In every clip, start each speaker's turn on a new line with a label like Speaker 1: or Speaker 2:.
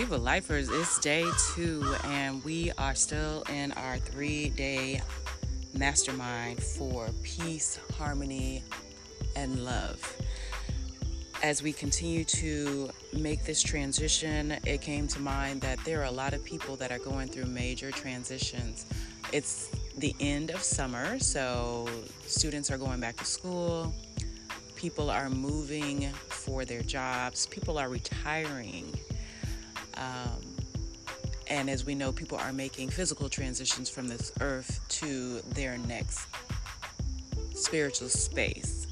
Speaker 1: Viva Lifers, it's day two, and we are still in our three day mastermind for peace, harmony, and love. As we continue to make this transition, it came to mind that there are a lot of people that are going through major transitions. It's the end of summer, so students are going back to school, people are moving for their jobs, people are retiring um, and as we know, people are making physical transitions from this earth to their next spiritual space.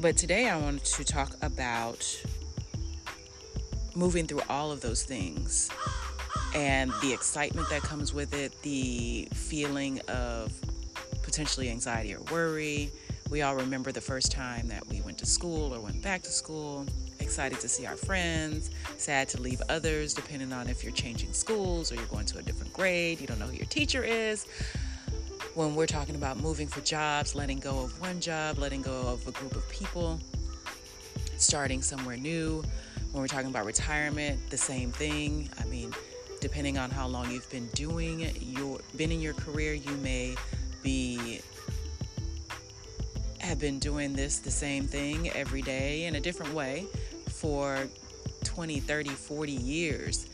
Speaker 1: But today I wanted to talk about moving through all of those things and the excitement that comes with it, the feeling of potentially anxiety or worry. We all remember the first time that we went to school or went back to school excited to see our friends, sad to leave others, depending on if you're changing schools or you're going to a different grade, you don't know who your teacher is. When we're talking about moving for jobs, letting go of one job, letting go of a group of people, starting somewhere new. When we're talking about retirement, the same thing. I mean, depending on how long you've been doing your been in your career, you may be have been doing this the same thing every day in a different way for 20, 30, 40 years.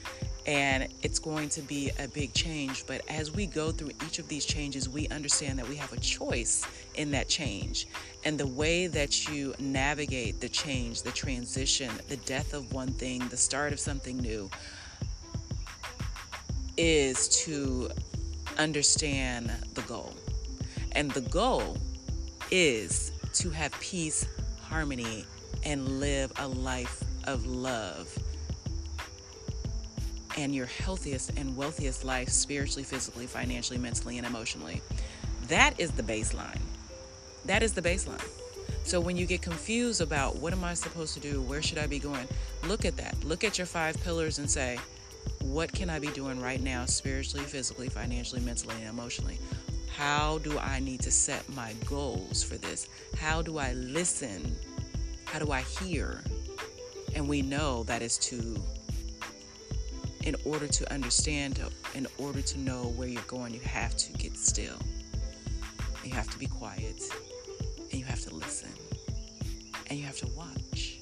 Speaker 1: And it's going to be a big change. But as we go through each of these changes, we understand that we have a choice in that change. And the way that you navigate the change, the transition, the death of one thing, the start of something new, is to understand the goal. And the goal is to have peace, harmony, and live a life of love and your healthiest and wealthiest life spiritually, physically, financially, mentally, and emotionally. That is the baseline. That is the baseline. So when you get confused about what am I supposed to do, where should I be going, look at that. Look at your five pillars and say, what can I be doing right now, spiritually, physically, financially, mentally, and emotionally? How do I need to set my goals for this? How do I listen how do I hear? And we know that is to, in order to understand, in order to know where you're going, you have to get still. You have to be quiet. And you have to listen. And you have to watch.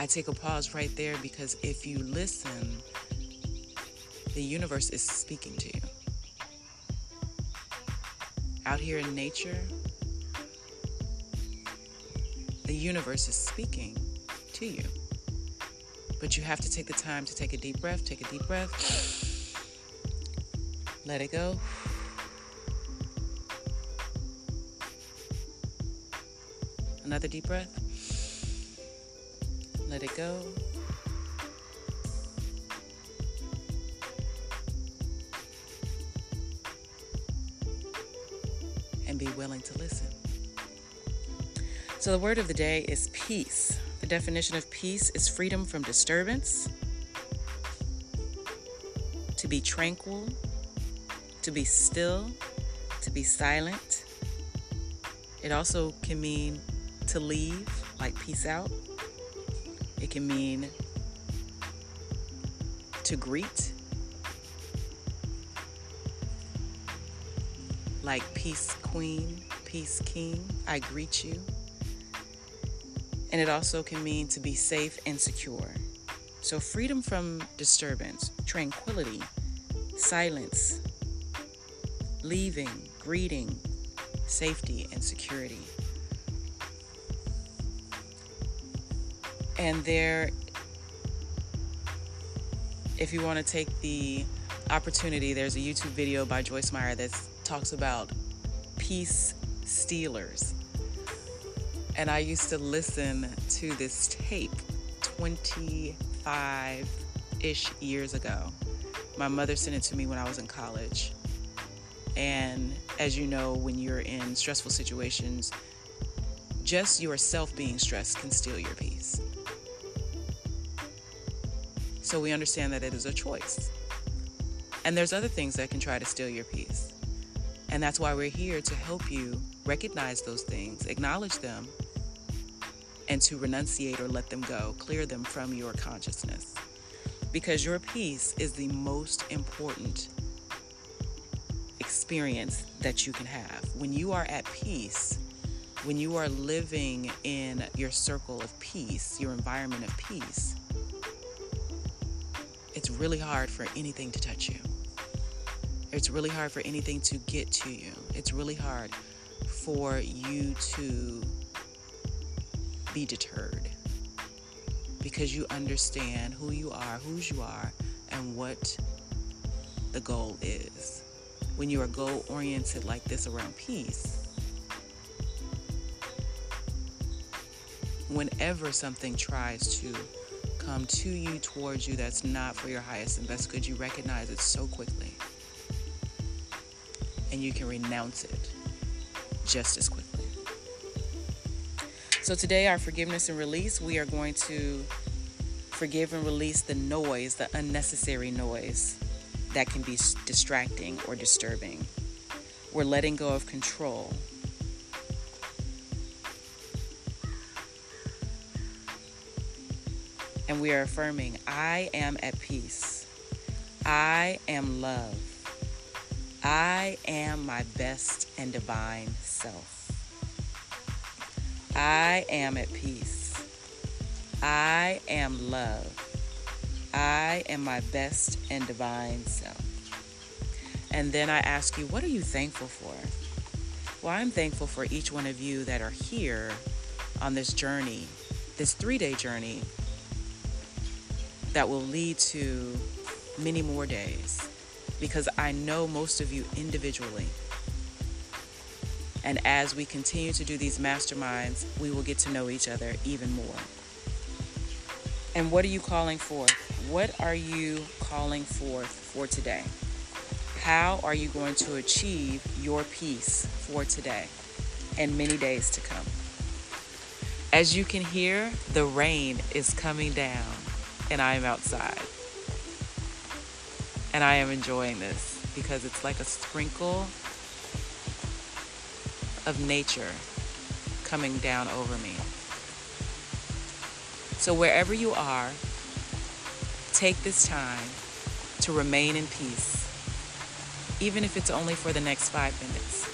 Speaker 1: I take a pause right there because if you listen, the universe is speaking to you out here in nature, the universe is speaking to you. But you have to take the time to take a deep breath, take a deep breath, let it go. Another deep breath. Let it go. And be willing to listen. So, the word of the day is peace. The definition of peace is freedom from disturbance, to be tranquil, to be still, to be silent. It also can mean to leave, like peace out. It can mean to greet, like peace queen, peace king. I greet you. And it also can mean to be safe and secure. So, freedom from disturbance, tranquility, silence, leaving, greeting, safety, and security. And there, if you want to take the opportunity, there's a YouTube video by Joyce Meyer that talks about peace stealers. And I used to listen to this tape 25 ish years ago. My mother sent it to me when I was in college. And as you know, when you're in stressful situations, just yourself being stressed can steal your peace. So we understand that it is a choice. And there's other things that can try to steal your peace. And that's why we're here to help you recognize those things, acknowledge them, and to renunciate or let them go, clear them from your consciousness. Because your peace is the most important experience that you can have. When you are at peace, when you are living in your circle of peace, your environment of peace, it's really hard for anything to touch you. It's really hard for anything to get to you. It's really hard for you to be deterred because you understand who you are, whose you are, and what the goal is. When you are goal oriented like this around peace, whenever something tries to come to you, towards you, that's not for your highest and best good, you recognize it so quickly. And you can renounce it just as quickly. So, today, our forgiveness and release, we are going to forgive and release the noise, the unnecessary noise that can be distracting or disturbing. We're letting go of control. And we are affirming, I am at peace. I am love. I am my best and divine self. I am at peace. I am love. I am my best and divine self. And then I ask you, what are you thankful for? Well, I'm thankful for each one of you that are here on this journey, this three day journey that will lead to many more days because I know most of you individually. And as we continue to do these masterminds, we will get to know each other even more. And what are you calling forth? What are you calling forth for today? How are you going to achieve your peace for today and many days to come? As you can hear, the rain is coming down and I am outside. And I am enjoying this because it's like a sprinkle of nature coming down over me. So, wherever you are, take this time to remain in peace, even if it's only for the next five minutes.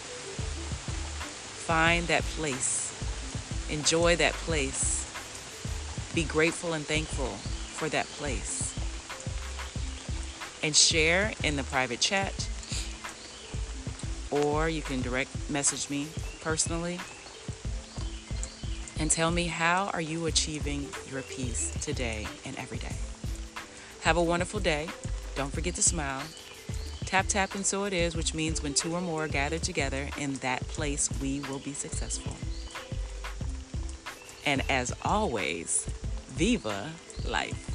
Speaker 1: Find that place, enjoy that place, be grateful and thankful for that place, and share in the private chat or you can direct message me personally and tell me how are you achieving your peace today and every day. Have a wonderful day. Don't forget to smile. Tap, tap, and so it is, which means when two or more gather together in that place, we will be successful. And as always, viva life.